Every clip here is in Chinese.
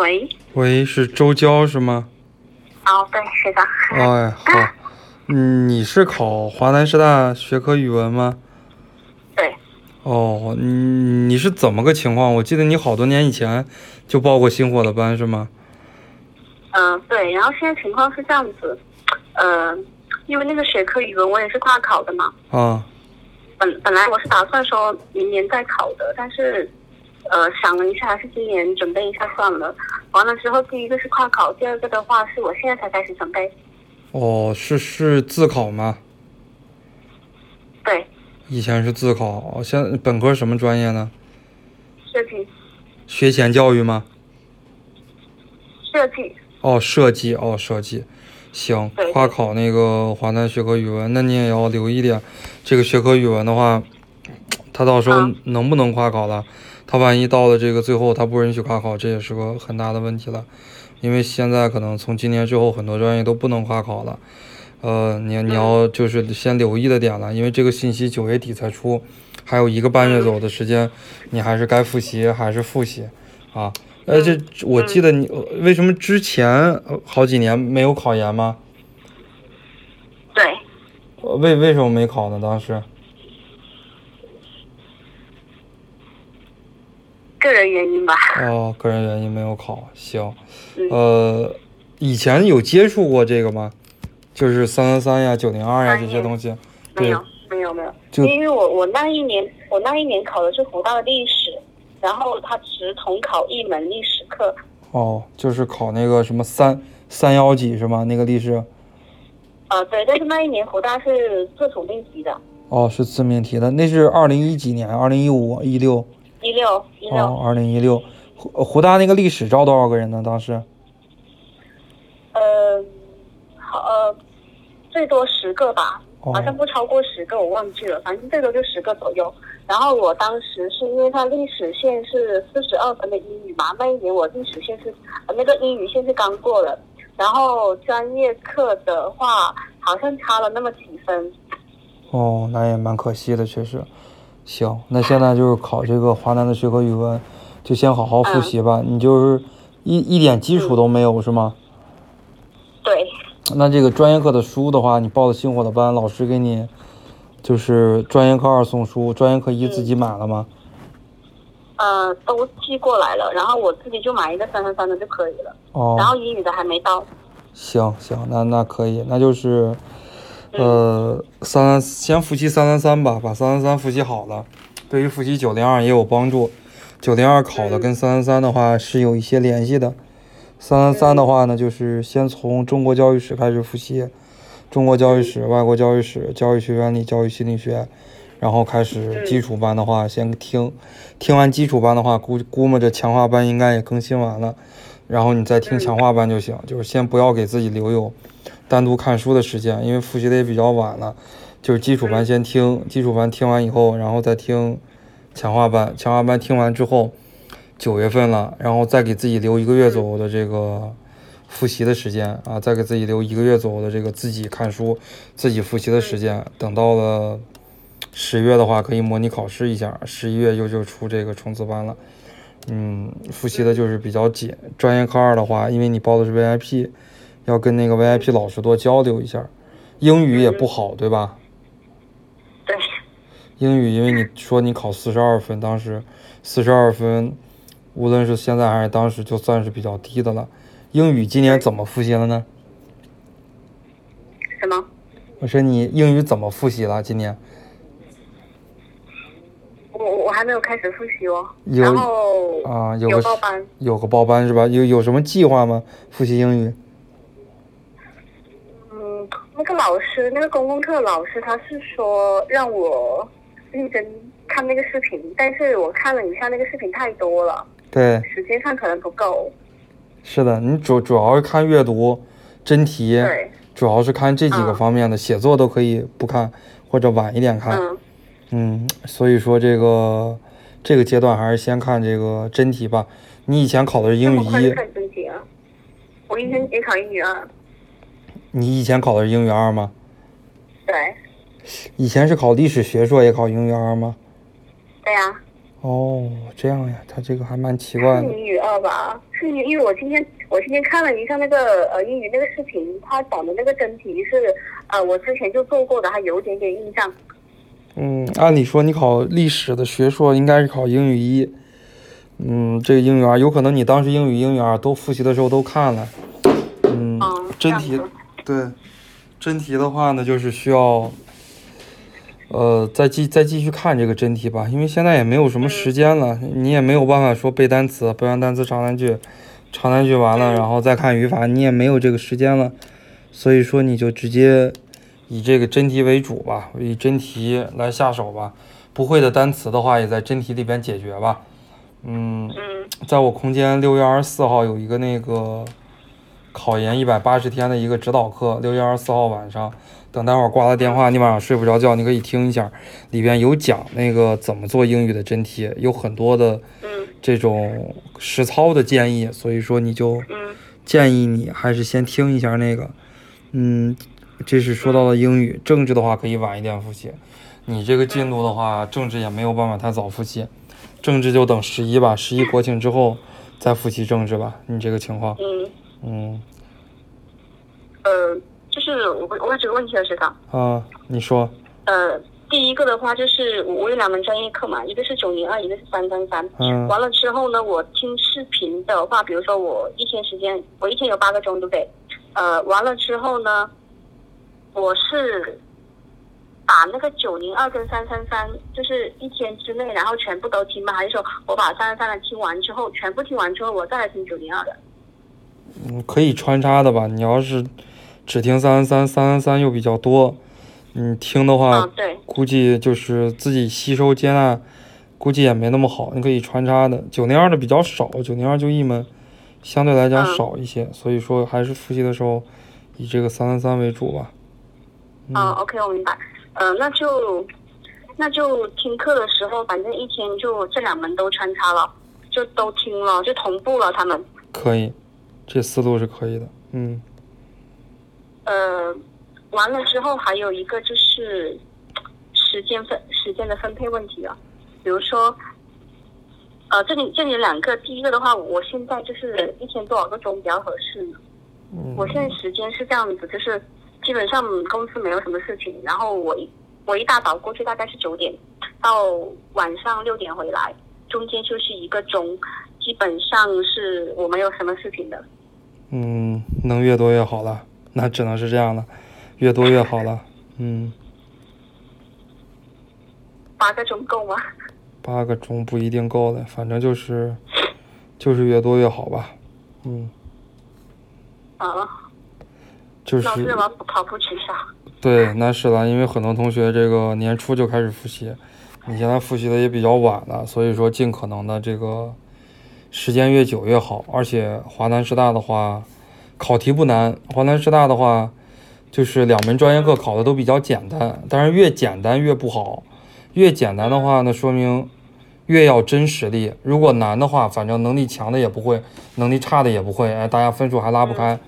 喂，喂，是周娇是吗？哦，对，是的。哎，好，嗯，你是考华南师大学科语文吗？对，哦，你你是怎么个情况？我记得你好多年以前就报过星火的班是吗？嗯、对，然后现在情况是这样子，呃，因为那个学科语文我也是跨考的嘛，啊，本本来我是打算说明年再考的，但是，呃，想了一下，还是今年准备一下算了。完了之后，第一个是跨考，第二个的话是我现在才开始准备。哦，是是自考吗？对，以前是自考，哦现本科什么专业呢？设计，学前教育吗？设计，哦，设计，哦，设计，行对，跨考那个华南学科语文，那你也要留意点，这个学科语文的话，他到时候啊能不能跨考了？他万一到了这个最后他不允许跨考，这也是个很大的问题了，因为现在可能从今年之后很多专业都不能跨考了，呃，你你要就是先留意的点了，因为这个信息九月底才出，还有一个半月左右的时间，你还是该复习还是复习啊。而且我记得你呃为什么之前呃好几年没有考研吗？对，呃为为什么没考呢？当时个人原因吧。哦，个人原因没有考。行，嗯呃，以前有接触过这个吗？就是三三三呀、九零二呀这些东西。对没有，没有，没有。就因为我我那一年我那一年考的是湖大的历史，然后他只统考一门历史课。哦，就是考那个什么三三幺几是吗？那个历史。啊，对，但是那一年湖大是自主命题的，哦，是自命题的，那是二零一几年？二零一五、一六？一六一六。哦，二零一六。湖湖大那个历史招多少个人呢？当时？呃，好呃，最多十个吧，哦好像不超过十个，我忘记了，反正最多就十个左右。然后我当时是因为它历史线是四十二分的英语嘛，那一年我历史线是呃那个英语线是刚过了，然后专业课的话好像差了那么几分。哦，那也蛮可惜的，确实。行，那现在就是考这个华南的学科语文，就先好好复习吧。你就是一一点基础都没有是吗？对，那这个专业课的书的话，你报的星火的班，老师给你就是专业课二送书，专业课一自己买了吗？呃，都寄过来了，然后我自己就买一个三三三的就可以了。哦，然后英语的还没到。行行，那那可以，那就是，呃，三三先复习三三三吧，把三三三复习好了，对于复习九零二也有帮助。九零二考的跟三三三的话是有一些联系的。三三三的话呢，就是先从中国教育史开始复习，中国教育史、外国教育史、教育学原理、教育心理学，然后开始基础班的话先听，听完基础班的话，估估摸着强化班应该也更新完了。然后你再听强化班就行，就是先不要给自己留有单独看书的时间，因为复习的也比较晚了。就是基础班先听，基础班听完以后，然后再听强化班。强化班听完之后，九月份了，然后再给自己留一个月左右的这个复习的时间啊，再给自己留一个月左右的这个自己看书、自己复习的时间。等到了十月的话，可以模拟考试一下，十一月就就出这个冲刺班了。嗯，复习的就是比较紧。专业课二的话，因为你报的是 VIP，要跟那个 VIP 老师多交流一下。英语也不好，对吧？对，英语，因为你说你考四十二分，当时四十二分，无论是现在还是当时，就算是比较低的了。英语今年怎么复习了呢？什么？我说你英语怎么复习了？今年我我我还没有开始复习哦。有然后啊，有个有报班。有个报班是吧？有有什么计划吗？复习英语？嗯，那个老师，那个公共课老师，他是说让我认真看那个视频，但是我看了一下那个视频太多了，对，时间上可能不够。是的，你主主要是看阅读、真题，对，主要是看这几个嗯方面的。写作都可以不看，或者晚一点看。嗯嗯，所以说这个这个阶段还是先看这个真题吧。你以前考的是英语一？我以前也考英语二。你以前考的是英语二吗？对，以前是考历史学硕也考英语二吗？对呀、哦，这样呀，他这个还蛮奇怪的。英语二吧，是因因为我今天我今天看了一下那个呃英语那个视频，他讲的那个真题是呃我之前就做过的，还有点点印象。嗯，按理说你考历史的学硕应该是考英语一，嗯，这个英语二有可能你当时英语英语二都复习的时候都看了，嗯，真题对，真题的话呢就是需要。呃，再继再继续看这个真题吧，因为现在也没有什么时间了，你也没有办法说背单词，背完单词长难句，长难句完了，然后再看语法，你也没有这个时间了，所以说你就直接以这个真题为主吧，以真题来下手吧，不会的单词的话也在真题里边解决吧。嗯，在我空间六月二十四号有一个那个考研一百八十天的一个指导课，六月二十四号晚上。等待会儿挂了电话，你晚上睡不着觉，你可以听一下，里边有讲那个怎么做英语的真题，有很多的这种实操的建议，所以说你就建议你还是先听一下那个，嗯，这是说到了英语，政治的话可以晚一点复习，你这个进度的话，政治也没有办法太早复习，政治就等十一吧，十一国庆之后再复习政治吧，你这个情况，嗯，呃。就是我我有几个问题了，学长。啊，你说。呃，第一个的话就是我有两门专业课嘛，一个是九零二，一个是三三三。嗯。完了之后呢，我听视频的话，比如说我一天时间，我一天有八个钟，对不对？呃，完了之后呢，我是把那个九零二跟三三三，就是一天之内，然后全部都听吗？还是说我把三三三的听完之后，全部听完之后，我再来听九零二的？嗯，可以穿插的吧？你要是。只听三三三，三三三又比较多，你听的话，估计就是自己吸收接纳，估计也没那么好。你可以穿插的，九零二的比较少，九零二就一门，相对来讲少一些，所以说还是复习的时候以这个三三三为主吧。啊，OK，我明白。呃，那就那就听课的时候，反正一天就这两门都穿插了，就都听了，就同步了他们。可以，这思路是可以的，嗯。呃，完了之后还有一个就是时间分时间的分配问题啊，比如说，呃，这里这里两个，第一个的话，我现在就是一天多少个钟比较合适呢？嗯，我现在时间是这样子，就是基本上公司没有什么事情，然后我一我一大早过去大概是九点，到晚上六点回来，中间休息一个钟，基本上是我没有什么事情的。嗯，能越多越好了。那只能是这样了，越多越好了，嗯。八个钟够吗？八个钟不一定够的，反正就是，就是越多越好吧，嗯。啊。就是。老师把跑步取消。对，那是了，因为很多同学这个年初就开始复习，你现在复习的也比较晚了，所以说尽可能的这个时间越久越好，而且华南师大的话。考题不难，华南师大的话，就是两门专业课考的都比较简单，但是越简单越不好，越简单的话呢，说明越要真实力。如果难的话，反正能力强的也不会，能力差的也不会，哎，大家分数还拉不开。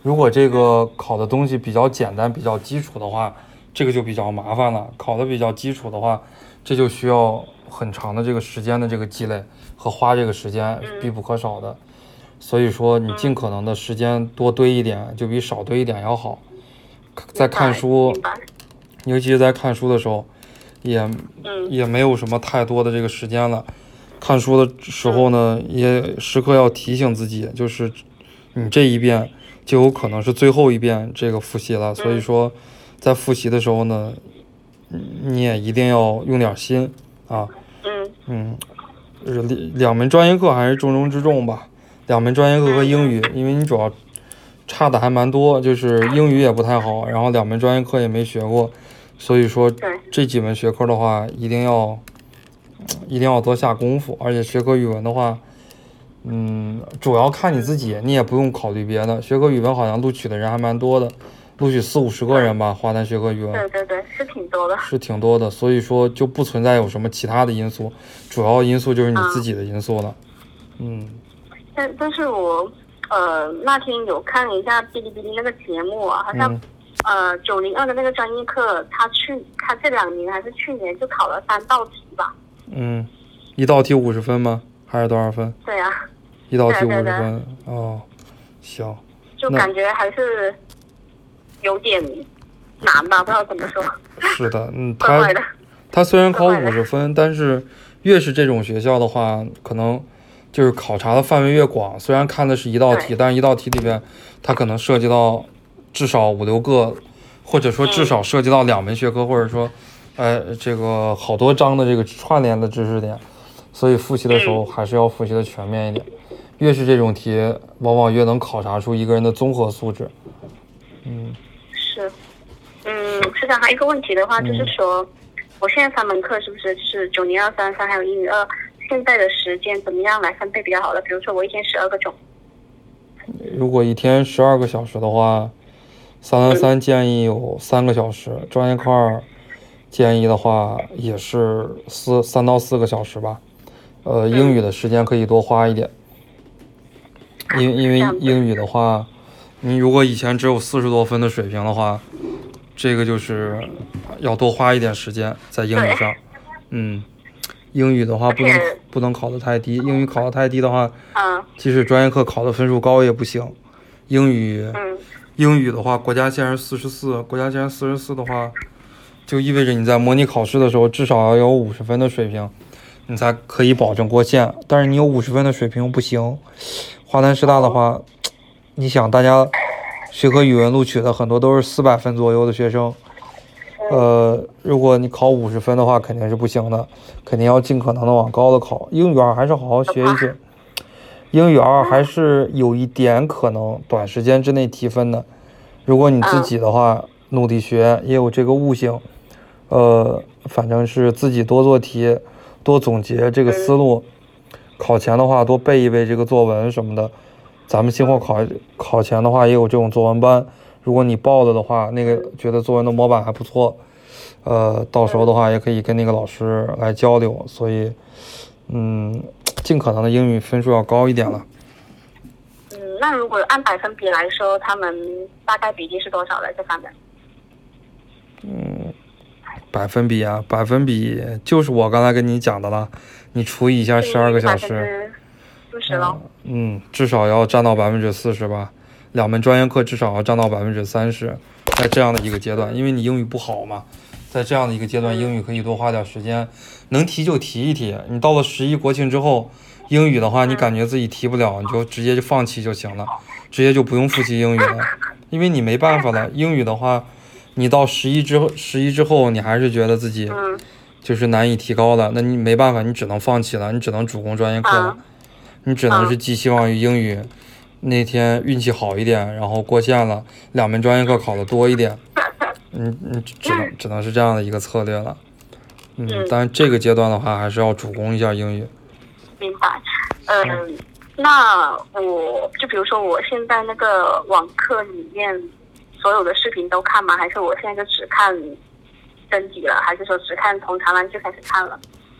如果这个考的东西比较简单、比较基础的话，这个就比较麻烦了。考的比较基础的话，这就需要很长的这个时间的这个积累和花这个时间必不可少的。所以说，你尽可能的时间多堆一点，就比少堆一点要好。在看书，尤其是在看书的时候，也也没有什么太多的这个时间了。看书的时候呢，也时刻要提醒自己，就是你这一遍就有可能是最后一遍这个复习了。所以说，在复习的时候呢，你也一定要用点心啊。嗯嗯，两两门专业课还是重中之重吧。两门专业课和英语，因为你主要差的还蛮多，就是英语也不太好，然后两门专业课也没学过，所以说这几门学科的话，一定要一定要多下功夫。而且学科语文的话，嗯，主要看你自己，你也不用考虑别的。学科语文好像录取的人还蛮多的，录取四五十个人吧，华南学科语文。对对对，是挺多的。是挺多的，所以说就不存在有什么其他的因素，主要因素就是你自己的因素了，嗯。但但是我，呃，那天有看一下哔哩哔哩那个节目啊，好像，呃，九零二的那个专业课，他去他这两年还是去年就考了三道题吧。嗯。一道题五十分吗？还是多少分？对呀、一道题五十分。哦，行。就感觉还是有点难吧，不知道怎么说，是的，嗯，他。他虽然考五十分，但是越是这种学校的话，可能就是考察的范围越广。虽然看的是一道题，但是一道题里边，它可能涉及到至少五六个，或者说至少涉及到两门学科，或者说，呃，这个好多章的这个串联的知识点。所以复习的时候还是要复习的全面一点。越是这种题，往往越能考察出一个人的综合素质。嗯是，嗯，是的，还有一个问题的话，就是说，我现在三门课是不是是九零二、三三还有英语二？现在的时间怎么样来分配比较好的？比如说我一天十二个钟，如果一天十二个小时的话，三三三建议有三个小时，专业课二建议的话也是四三到四个小时吧。呃，英语的时间可以多花一点，因因为英语的话，你如果以前只有四十多分的水平的话，这个就是要多花一点时间在英语上。嗯，英语的话不能不能考得太低，英语考得太低的话，嗯即使专业课考的分数高也不行。英语，嗯英语的话，国家线是四十四，国家线四十四的话，就意味着你在模拟考试的时候至少要有五十分的水平，你才可以保证过线。但是你有五十分的水平不行。华南师大的话，你想大家学科语文录取的很多都是四百分左右的学生，呃，如果你考五十分的话，肯定是不行的，肯定要尽可能的往高的考。英语二还是好好学一学，英语二还是有一点可能短时间之内提分的。如果你自己的话，努力学，也有这个悟性，呃，反正是自己多做题，多总结这个思路。考前的话，多背一背这个作文什么的。咱们今后考考前的话，也有这种作文班。如果你报了的话，那个觉得作文的模板还不错，呃，到时候的话也可以跟那个老师来交流。所以，嗯，尽可能的英语分数要高一点了。嗯，那如果按百分比来说，他们大概比例是多少的这方面？嗯？百分比啊，百分比就是我刚才跟你讲的了，你除以一下十二个小时，四十喽。嗯，至少要占到百分之四十吧。两门专业课至少要占到百分之三十，在这样的一个阶段，因为你英语不好嘛，在这样的一个阶段，英语可以多花点时间，能提就提一提。你到了十一国庆之后，英语的话，你感觉自己提不了，你就直接就放弃就行了，直接就不用复习英语了，因为你没办法了。英语的话，你到十一之后，十一之后，你还是觉得自己嗯就是难以提高了，那你没办法，你只能放弃了，你只能主攻专业课了啊，你只能是寄希望于英语。那天运气好一点，然后过线了，两门专业课考的多一点，嗯你只能只能是这样的一个策略了。嗯嗯，但是这个阶段的话，还是要主攻一下英语。明白。嗯，那我就比如说我现在那个网课里面所有的视频都看吗？还是我现在就只看真题了？还是说只看从长难句开始看了？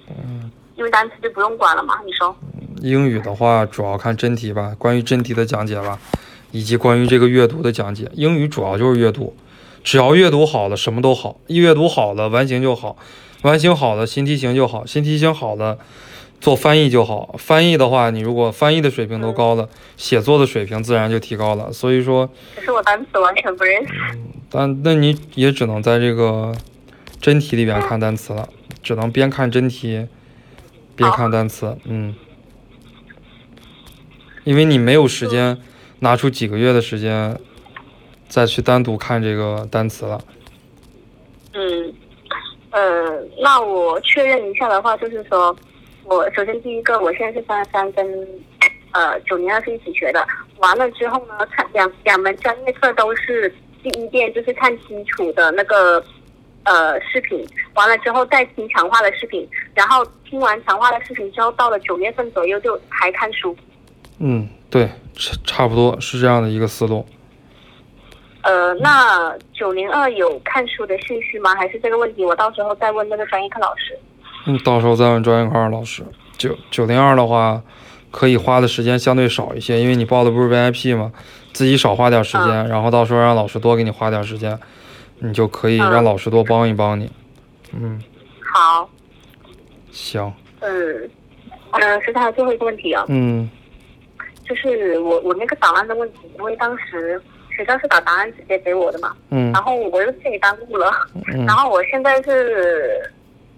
嗯，因为单词就不用管了嘛？你说？英语的话，主要看真题吧，关于真题的讲解吧，以及关于这个阅读的讲解。英语主要就是阅读，只要阅读好了，什么都好。一阅读好了，完形就好；完形好了，新题型就好；新题型好了，做翻译就好。翻译的话，你如果翻译的水平都高了，写作的水平自然就提高了。所以说，可是我单词完全不认识。但那你也只能在这个真题里边看单词了，只能边看真题边看单词，嗯，因为你没有时间拿出几个月的时间再去单独看这个单词了。嗯，呃，那我确认一下的话，就是说，我首先第一个，我现在是三三跟呃九零二是一起学的，完了之后呢，看两两门专业课都是第一遍就是看基础的那个呃视频，完了之后再听强化的视频，然后听完强化的视频之后，到了九月份左右就还看书。嗯，对，差差不多是这样的一个思路。呃，那九零二有看书的兴趣吗？还是这个问题我到时候再问那个专业课老师？嗯，到时候再问专业课二老师。九九零二的话，可以花的时间相对少一些，因为你报的不是 VIP 嘛，自己少花点时间，然后到时候让老师多给你花点时间，你就可以让老师多帮一帮你。嗯，好，行，嗯，呃，学长还有最后一个问题啊，嗯就是我我那个档案的问题，因为当时学校是把档案直接给我的嘛，嗯然后我又自己耽误了，嗯然后我现在是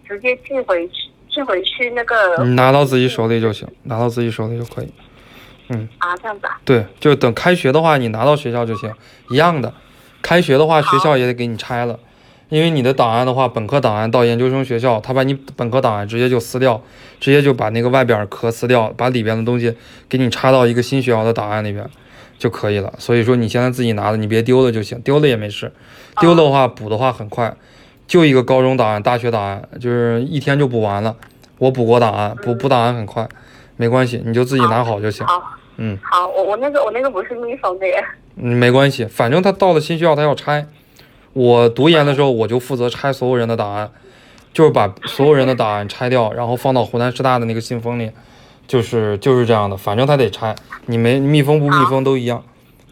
直接寄回去，寄回去那个你拿到自己手里就行，拿到自己手里就可以。嗯啊，这样子啊，对，就等开学的话，你拿到学校就行，一样的。开学的话，学校也得给你拆了，因为你的档案的话，本科档案到研究生学校，他把你本科档案直接就撕掉，直接就把那个外边壳撕掉，把里边的东西给你插到一个新学校的档案里边就可以了。所以说你现在自己拿的，你别丢了就行，丢了也没事，丢了的话补的话很快，就一个高中档案、大学档案，就是一天就补完了。我补过档案，补补档案很快，没关系，你就自己拿好就行。好，嗯。好，我我那个我那个不是密封的耶，嗯，没关系，反正他到了新学校，他要拆。我读研的时候，我就负责拆所有人的档案，就是把所有人的档案拆掉，然后放到湖南师大的那个信封里，就是就是这样的。反正他得拆，你没密封不密封都一样。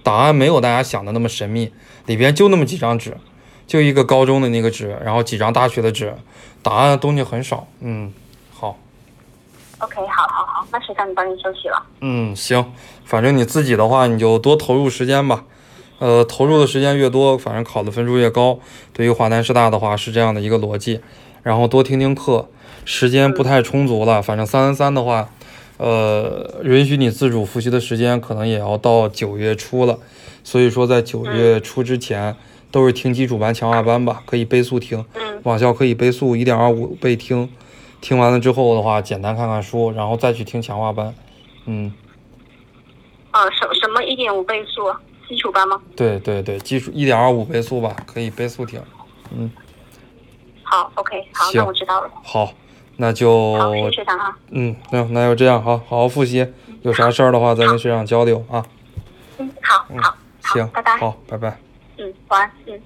档案没有大家想的那么神秘，里边就那么几张纸，就一个高中的那个纸，然后几张大学的纸，档案的东西很少。嗯，好。OK，好好好，那学长你帮你休息了。嗯，行，反正你自己的话，你就多投入时间吧。呃，投入的时间越多，反正考的分数越高。对于华南师大的话是这样的一个逻辑，然后多听听课，时间不太充足了，反正三三三的话，呃，允许你自主复习的时间可能也要到九月初了，所以说在九月初之前都是听基础班、强化班吧，可以倍速听，嗯网校可以倍速一点二五倍听，听完了之后的话，简单看看书，然后再去听强化班，嗯。呃，什什么一点五倍速？基础班吗？对对对，基础一点二五倍速吧，可以倍速听。嗯好，OK，好，行那我知道了。好，那就好，谢谢学长啊。嗯，那那就这样，好好好复习，有啥事儿的话再跟学长交流啊。嗯，好好好，行，拜拜。好，拜拜。嗯，晚安。嗯。